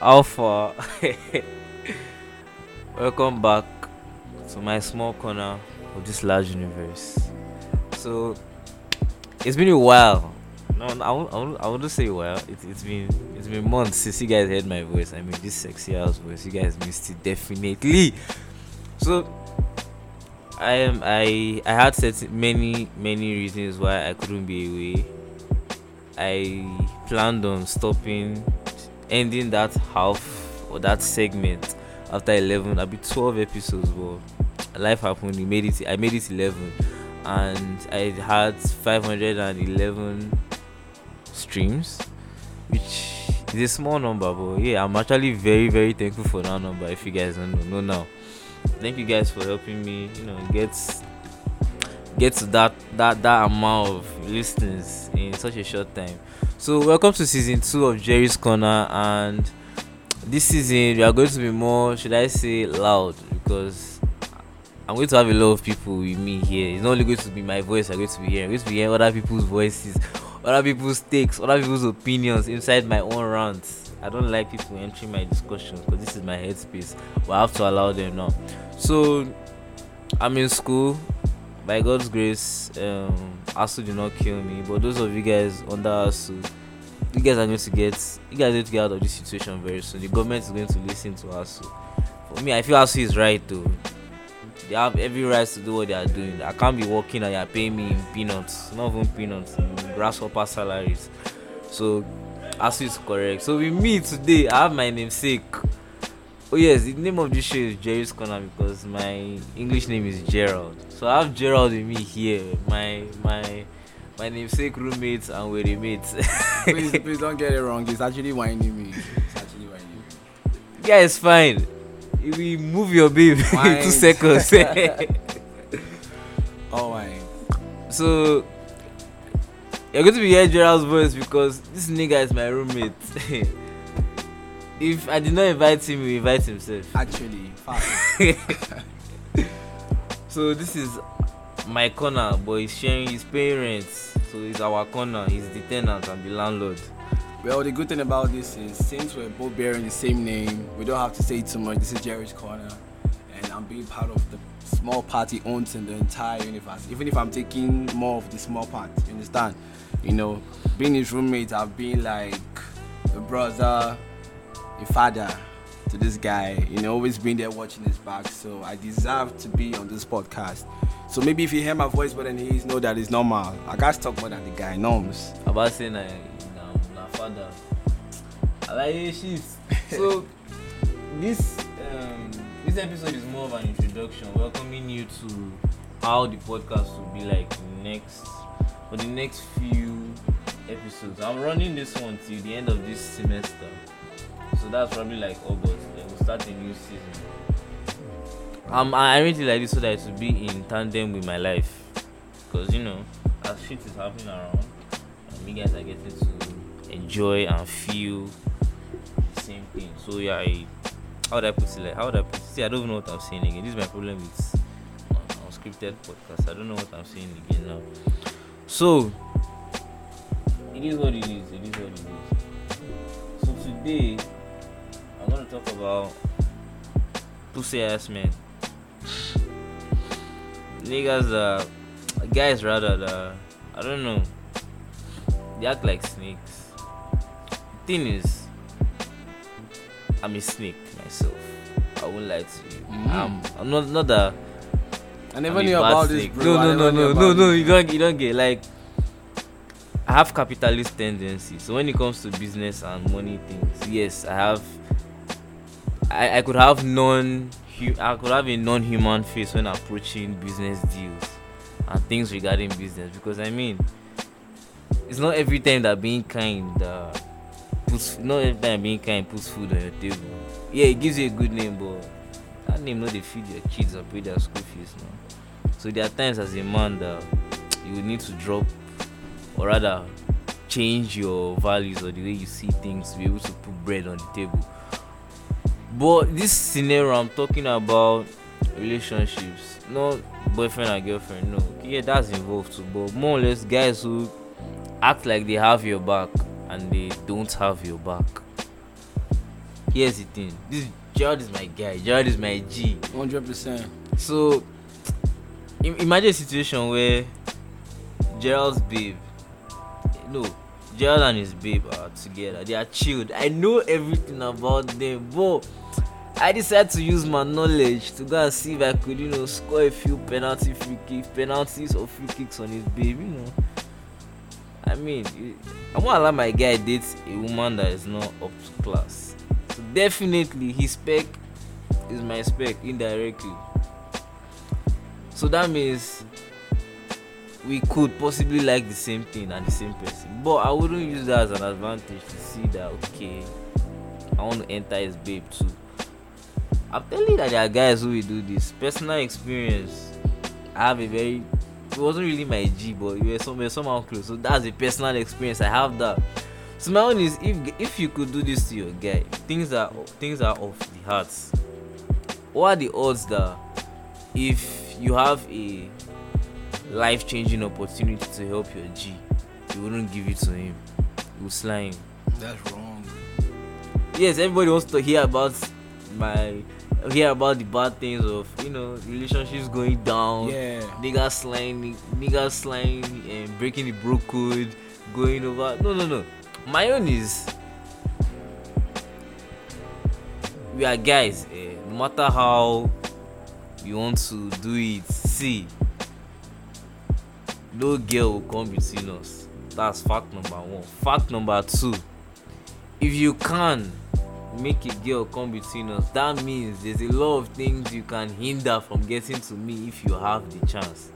Alpha, welcome back to my small corner of this large universe. So it's been a while. No, I won't, I won't, say while. It, it's been it's been months since you guys heard my voice. I mean, this sexy house voice. You guys missed it definitely. So I am I I had set many many reasons why I couldn't be away. I planned on stopping, ending that half or that segment after 11. I'll be 12 episodes, but life happened. It made it. I made it 11, and I had 511 streams, which is a small number, but yeah, I'm actually very very thankful for that number. If you guys don't know, know now thank you guys for helping me you know get get to that that that amount of listens in such a short time so welcome to season two of jerry's corner and this season we are going to be more should i say loud because i'm going to have a lot of people with me here it's not only going to be my voice i'm going to be hearing i'm going to be hearing other people's voices other people's takes other people's opinions inside my own rants I don't like people entering my discussions because this is my headspace. But I have to allow them now. So I'm in school. By God's grace, um, ASU did not kill me. But those of you guys under ASU, you guys are going to get you guys need to get out of this situation very soon. The government is going to listen to ASU. For me, I feel ASU is right though. They have every right to do what they are doing. I can't be working and you're paying me in peanuts, not even peanuts, grasshopper salaries. So Asu is correct. So with me today, I have my namesake. Oh yes, the name of this show is Jerry's Corner because my English name is Gerald. So I have Gerald with me here. My my my namesake roommates and we're mates. please, please don't get it wrong. It's actually whining me. It's actually whining me. Yeah, it's fine. If we move your babe in two seconds. oh my. So you're going to be hearing Gerald's voice because this nigga is my roommate. If I did not invite him, he invite himself. Actually, so this is my corner, but he's sharing, his parents. So it's our corner. He's the tenant and the landlord. Well, the good thing about this is since we're both bearing the same name, we don't have to say too much. This is Jerry's corner, and I'm being part of the small party owns in the entire universe. Even if I'm taking more of the small part, you understand? You know, being his roommate, I've been like a brother, a father to this guy. You know, always been there watching his back. So I deserve to be on this podcast. So maybe if you hear my voice more than he is, know that it's normal. I got talk more than the guy norms. About saying I na father. I like shifts. So this um this episode is more of an introduction, welcoming you to how the podcast will be like next for the next few episodes. I'm running this one till the end of this semester. So that's probably like August. Then we'll start a new season. Um, I really like this so that it will be in tandem with my life. Because you know, as shit is happening around, um, you guys are getting to enjoy and feel the same thing. So yeah, I, how would I put it? Like, how would I put it? See, I don't even know what I'm saying again. This is my problem with unscripted podcast. I don't know what I'm saying again now. So it is what it is. It is what it is. So today I'm gonna talk about pussy ass men. Niggas uh guys rather uh, I don't know. They act like snakes. Thing is I'm a snake myself. I won't lie to you. Mm. I'm, I'm not not that I never knew about this, bro. No, no, no, no, no, no. You don't, you don't get like. I have capitalist tendencies. So when it comes to business and money things, yes, I have. I, I could have non. I could have a non-human face when approaching business deals and things regarding business because I mean, it's not every time that being kind uh, puts not every time being kind puts food on your table. Yeah, it gives you a good name, but that name not dey feed your kids or pay their school fees now so there are times as a man that you need to drop or rather change your values or the way you see things to be able to put bread on the table but this scenario i'm talking about relationships not boyfriend and girlfriend no yeah that's involved too but more or less guys who act like they have your back and they don't have your back here's the thing. This Gerald is my guy. Gerald is my G. Hundred percent. So im- imagine a situation where Gerald's babe, no, Gerald and his babe are together. They are chilled. I know everything about them, but I decided to use my knowledge to go and see if I could, you know, score a few penalty free kicks, penalties or free kicks on his babe. You know, I mean, I won't allow my guy date a woman that is not up to class. So definitely, his spec is my spec indirectly. So that means we could possibly like the same thing and the same person. But I wouldn't use that as an advantage to see that okay, I want to enter his babe too. I'm telling you that there are guys who will do this. Personal experience. I have a very it wasn't really my G, but we were somewhere somehow close. So that's a personal experience. I have that. So my own is if if you could do this to your guy, things are things are off the heart. What are the odds that if you have a life changing opportunity to help your G, you wouldn't give it to him? You would slime. That's wrong. Yes, everybody wants to hear about my hear about the bad things of you know relationships going down. Yeah. niggas slime niggas slime and breaking the bro code going over no no no my own is we are guys eh, no matter how you want to do it see no girl will come between us. That's fact number one. Fact number two if you can make a girl come between us that means there's a lot of things you can hinder from getting to me if you have the chance.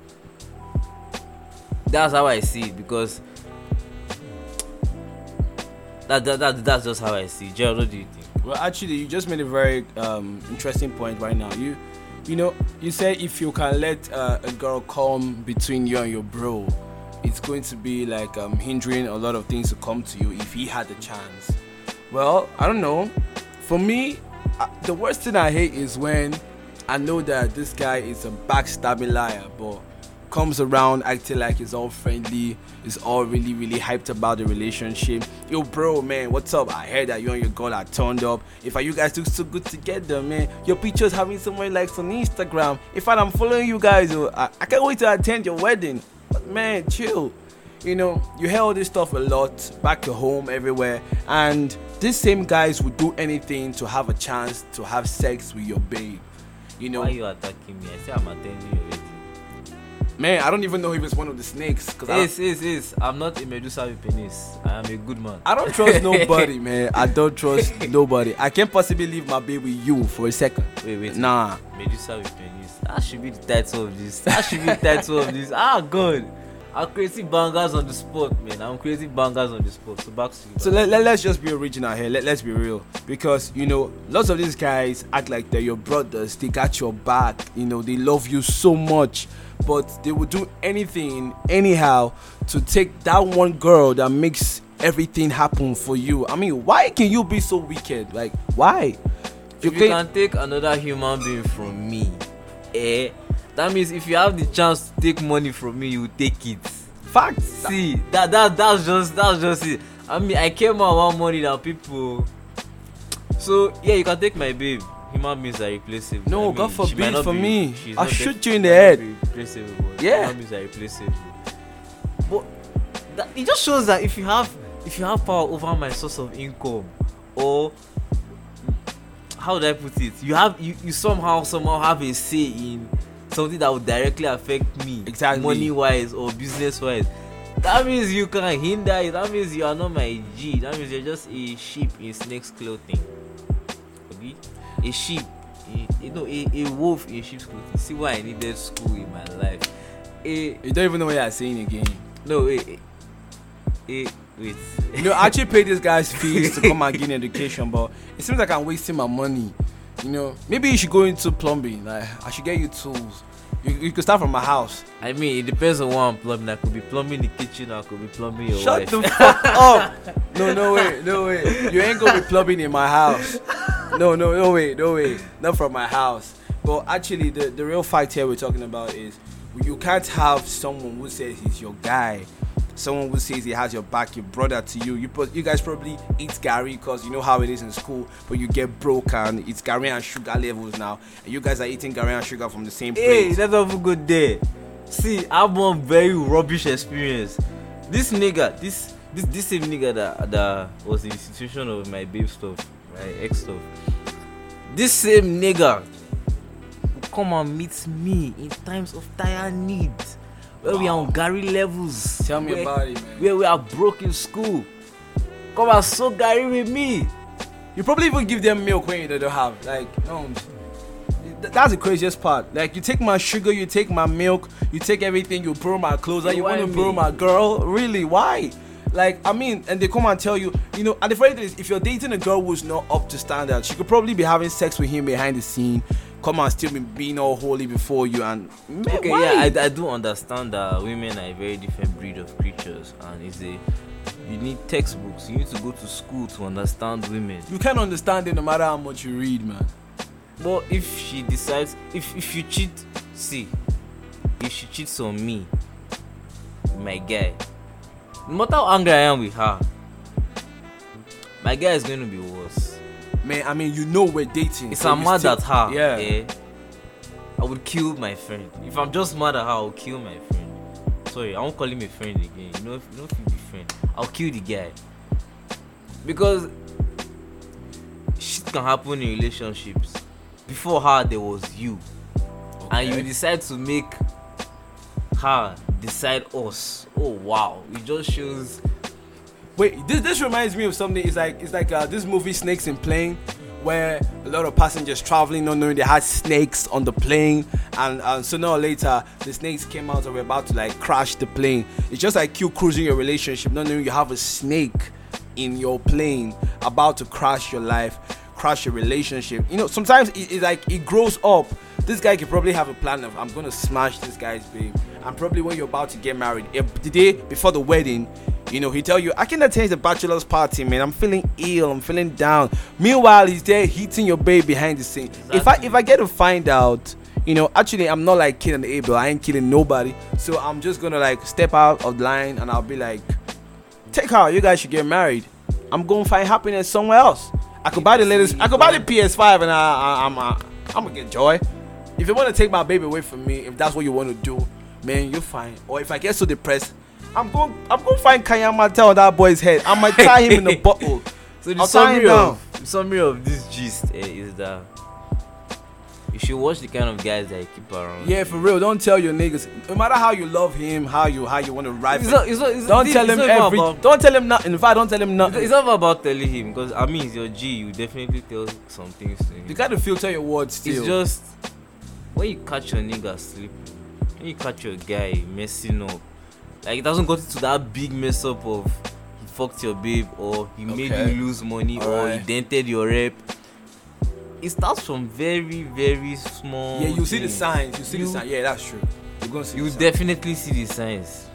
That's how i see it because that, that, that that's just how i see it. Gerald what do you think? Well, actually, you just made a very um, interesting point right now. You, you know, you said if you can let uh, a girl come between you and your bro, it's going to be like um, hindering a lot of things to come to you if he had the chance. Well, I don't know. For me, uh, the worst thing I hate is when I know that this guy is a backstabbing liar, but comes around acting like he's all friendly, is all really, really hyped about the relationship. Yo, bro, man, what's up? I heard that you and your girl are turned up. If you guys look so good together, man, your pictures having so many likes on Instagram. In fact, I'm following you guys. oh, I, I can't wait to attend your wedding. But man, chill. You know, you hear all this stuff a lot back at home, everywhere, and these same guys would do anything to have a chance to have sex with your babe. You know, why you attacking me i say i'm attending you already man, I don't even know if it's one of the snakes because I, yes yes yes i'm not a medusa with penis i am a good man I don't trust nobody, man. I don't trust nobody. I can't possibly leave my babe with you for a second. wait wait Nah. medusa with penis that should be the title of this that should be the title of this ah god i'm crazy bangers on the spot man i'm crazy bangers on the spot so back to you So let, let, us just be original here. Let, let's be real. Because, you know, lots of these guys act like they're your brothers. They got your back. You know, they love you so much. But they will do anything, anyhow, to take that one girl that makes everything happen for you. I mean, why can you be so wicked? Like, why? if you can take another human being from me eh that means if you have the chance to take money from me you take it Facts. see that that that's just that's just it i mean i care more about money than people so yeah you can take my babe human beings are replaceable No, I mean, God forbid for be- me. I'll shoot you in the head. replaceable Yeah. human beings are replaceable but that, it just shows that if you have if you have power over my source of income or how do I put it? You have you, you somehow somehow have a say in something that would directly affect me, Exactly. money wise or business wise. That means you can hinder it. That means you are not my G. That means you're just a sheep in snake's clothing. A sheep, a, you know, a, a wolf in sheep's clothing. See why I needed school in my life. A You don't even know what you're saying again. no, a, a, a wait. You know, I actually pay this guys fees to come and get me education, but it seems like I'm wasting my money. You know, maybe you should go into plumbing. Like, I should get you tools. You, you could start from my house. I mean, it depends on what I'm plumbing. I could be plumbing the kitchen. I could be plumbing your Shut wife. the fuck up. No, no way, no way. You ain't gonna be plumbing in my house. No, no, no way, no way. Not from my house. But actually, the, the real fact here we're talking about is you can't have someone who says he's your guy someone who says he has your back, your brother to you. You you guys probably eat garri because you know how it is in school, but you get broken. it's garri and sugar levels now, and you guys are eating garri and sugar from the same place. Hey, that's not even good day. See, I have one very rubbish experience. This nigga, this this this same nigga that that was the institution of my babe stuff, my ex stuff. This same nigga come and meet me in times of dire need. Where we are on garri levels. Tell me where, about it, man. Where we are broke in school. Come and soak garri with me. You probably even give them milk when they don't have. Like, no. th- That's the craziest part. Like, you take my sugar, you take my milk, you take everything, you borrow my clothes, and You you want to borrow my girl. Really? Why? Like, I mean, and they come and tell you, you know, and the thing is, if you're dating a girl who's not up to standard, she could probably be having sex with him behind the scene, come and still be being all holy before you, and man, Okay, why? yeah, I, I do understand that women are a very different breed of creatures, and it's a you need textbooks. You need to go to school to understand women. you can't understand it no matter how much you read, man. But if she decides, if if you cheat, see, if she cheats on me, my guy, no matter how angry I am with her, my guy is going to be worse. Man, I mean, you know we're dating. If but I'm mad still- at her, yeah. eh, I would kill my friend. If I'm just mad at her, I'll kill my friend. Sorry, I won't call him a friend again. You know, if you don't feel the friend, I'll kill the guy. Because shit can happen in relationships. Before her, there was you, and you Okay. decide to make her decide us. Oh wow, it just shows. Wait, this this reminds me of something. It's like it's like uh, this movie Snakes in Plane, where a lot of passengers traveling not knowing they had snakes on the plane, and, and sooner or later the snakes came out and were about to like crash the plane. It's just like you cruising your relationship, not knowing you have a snake in your plane about to crash your life, crash your relationship. You know, sometimes it, it like it grows up. This guy could probably have a plan of I'm gonna smash this guy's babe. And probably when you're about to get married, if the day before the wedding, you know, he tell you, I can attend the bachelor's party, man. I'm feeling ill, I'm feeling down. Meanwhile, he's there hitting your babe behind the scene. If I if I get to find out, you know, actually I'm not like killing Abel, I ain't killing nobody. So I'm just gonna like step out of line and I'll be like, take her, you guys should get married. I'm gonna find happiness somewhere else. I could buy the latest I could buy the PS5 and I, I I'm uh, I'm gonna get joy. If you want to take my baby away from me, if that's what you want to do, man, you're fine. Or if I get so depressed, I'm going I'm going to find Kaya Mata on that boy's head. I might tie him in a bottle. So the I'll summary of the summary of this gist eh, is that you should watch the kind of guys that you keep around. Yeah, for real. Don't tell your niggas. No matter how you love him, how you how you want to ride. It's not, it's not, it's don't it's tell it's him every. About, Don't tell him nothing. In fact, don't tell him it's nothing. it's not about telling him because I mean, he's your G. You definitely tell some things to him. You gotta filter your words still. it's just when you catch your nigga sleeping, when you catch your guy messing up, like it doesn't go to that big mess up of he fucked your babe or he made you lose money or Alright. he dented your rep. It starts from very very small. yeah, you see the signs. You see You- the signs. Yeah, that's true. You're gonna see. you the signs. definitely see the signs.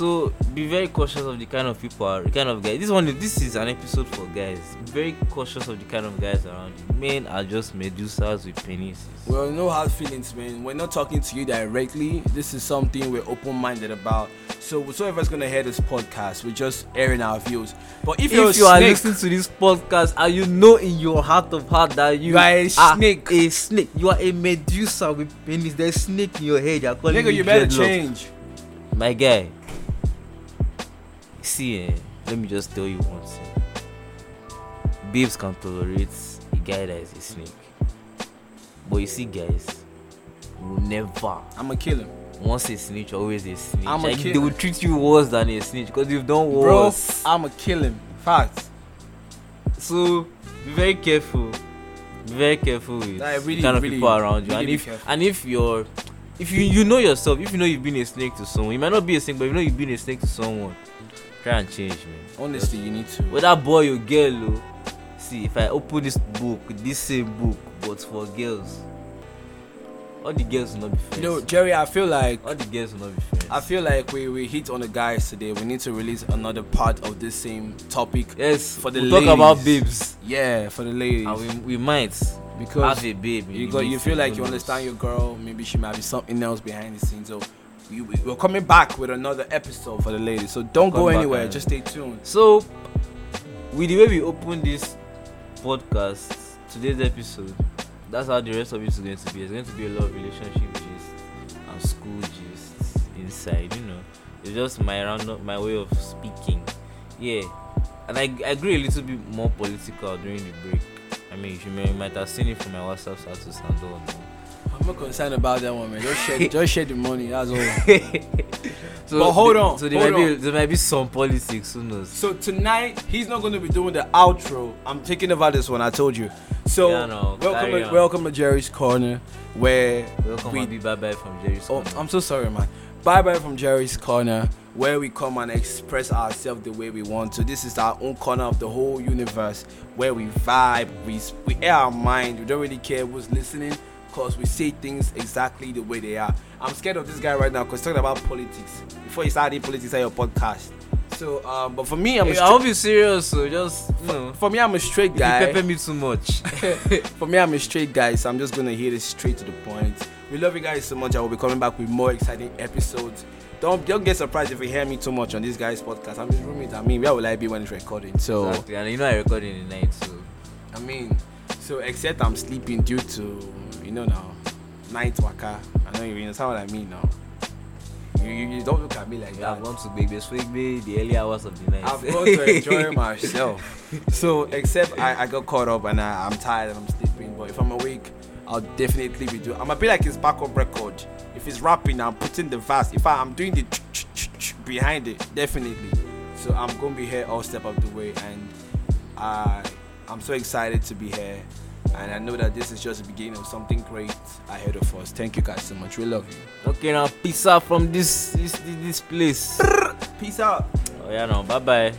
So be very cautious of the kind of people, are, the kind of guys. This one, this is an episode for guys. Be very cautious of the kind of guys around you. Men are just medusas with penises. Well, no hard feelings, man. We're not talking to you directly. This is something we're open-minded about. So whoever's gonna hear this podcast, we're just airing our views. But if, If, you're you are listening to this podcast and you know in your heart of heart that you, You are a snake. a snake, you are a medusa with penis. There's snake in your head. You're calling nigga, you better change. My guy, see, eh, let me just tell you one thing. Babes can tolerate a guy that is a snake. But you see, guys, will never. I'ma kill him, Once a snitch, always a snitch. I'm a Like, they will treat you worse than a snitch because you've done worse. bro. worse. I'ma kill him. Fact. So be very careful. Be very careful with Like, really, the kind of really, people around you. really and if careful. and if you're if you you know yourself, if you know you've been a snake to someone, you might not be a snake, but you know you've been a snake to someone, try and change, man. Honestly, you need to. Whether boy or girl, oh, see if I open this book, this same book, but for girls, all the girls will not be friends. You know, Jerry, I feel like all the girls will not be friends. I feel like we, we hit on the guys today. We need to release another part of this same topic. yes, for the we'll talk about ladies. babes, Yeah, for the ladies. and we, we might because have a babe. you got you feel like you understand your girl. Maybe she might be something else behind the scenes. So we, we- we're coming back with another episode for the ladies. So don't Come go anywhere. Just stay tuned. So, with the way we open this podcast, today's episode, that's how the rest of it is going to be. It's going to be a lot of relationship gist and school gist inside. You know, it's just my round, my way of speaking. Yeah, and I, I agree a little bit more political during the break. I mean, you, may, you might have seen it from my WhatsApp status and all. I'm not concerned about that one, man. Just share, just share the money. That's all. so, But hold the- on, So there hold might be on. there might be some politics. Who knows? So tonight he's not going to be doing the outro. I'm taking over this one. I told you. So Yeah, no, welcome, to, welcome to Jerry's Corner, where Welcome we be bye bye from Jerry's. Oh, Corner. I'm so sorry, man. Bye bye from Jerry's Corner, where we come and express ourselves the way we want to. This is our own corner of the whole universe, where we vibe, we we air our mind. We don't really care who's listening, cause we say things exactly the way they are. I'm scared of this guy right now, cause talking about politics. Before you start politics on your podcast. So, um, but for me, I'm a Hey, I straight, won't be serious, so just you know, for me, I'm a straight guy. you pepper me too much. For me, I'm a straight guy, so I'm just gonna hit it straight to the point. We love you guys so much. I will be coming back with more exciting episodes. Don't don't get surprised if you hear me too much on this guy's podcast. I'm his roommate. I mean, where will I be when it's recording? So exactly, and you know I record in the night, so I mean, so except I'm sleeping due to you know now night waka. I know you understand what I mean now. You, you, you don't look at me like we that. have gone to Big Swigby the early hours of the night. I've gone to enjoy myself. So except I, I got caught up and I, I'm tired and I'm sleeping. But if I'm awake, I'll definitely be doing. I'm gonna be like his backup record. If he's rapping, I'm putting the verse. If I, I'm doing the ch- ch- ch- ch- behind it, definitely. So I'm gonna be here all step of the way, and I I'm so excited to be here. And I know that this is just the beginning of something great ahead of us. Thank you guys so much. We love you. okay, now peace out from this this this, place. Peace out. oh yeah, no, bye bye.